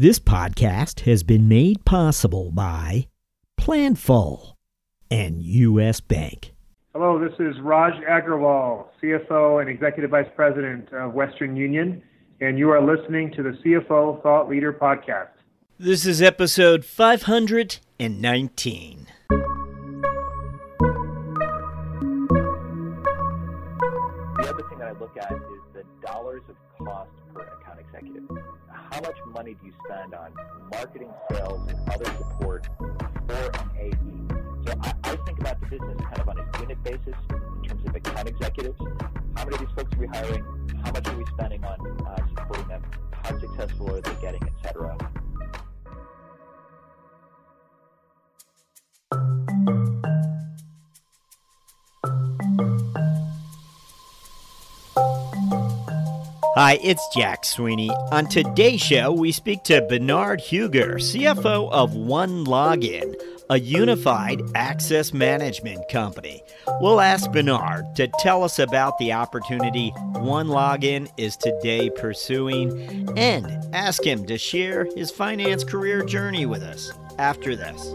This podcast has been made possible by Planful and U.S. Bank. Hello, this is Raj Agrawal, CFO and Executive Vice President of Western Union, and you are listening to the CFO Thought Leader Podcast. This is episode 519. The other thing that I look at is the dollars of cost per account executive. How much money do you spend on marketing, sales, and other support for an AE? So I, I think about the business kind of on a unit basis in terms of account executives. How many of these folks are we hiring? How much are we spending on uh, supporting them? How successful are they getting, et cetera? Hi, it's Jack Sweeney. On today's show, we speak to Bernard Huger, CFO of OneLogin, a unified access management company. We'll ask Bernard to tell us about the opportunity OneLogin is today pursuing and ask him to share his finance career journey with us after this.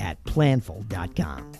at planful.com.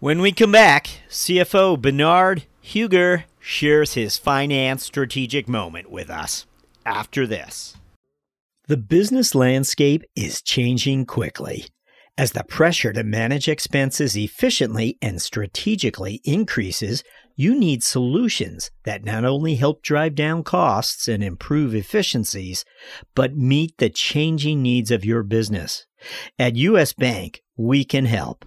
When we come back, CFO Bernard Huger shares his finance strategic moment with us after this. The business landscape is changing quickly. As the pressure to manage expenses efficiently and strategically increases, you need solutions that not only help drive down costs and improve efficiencies, but meet the changing needs of your business. At US Bank, we can help.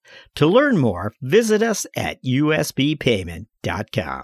To learn more, visit us at usbpayment.com.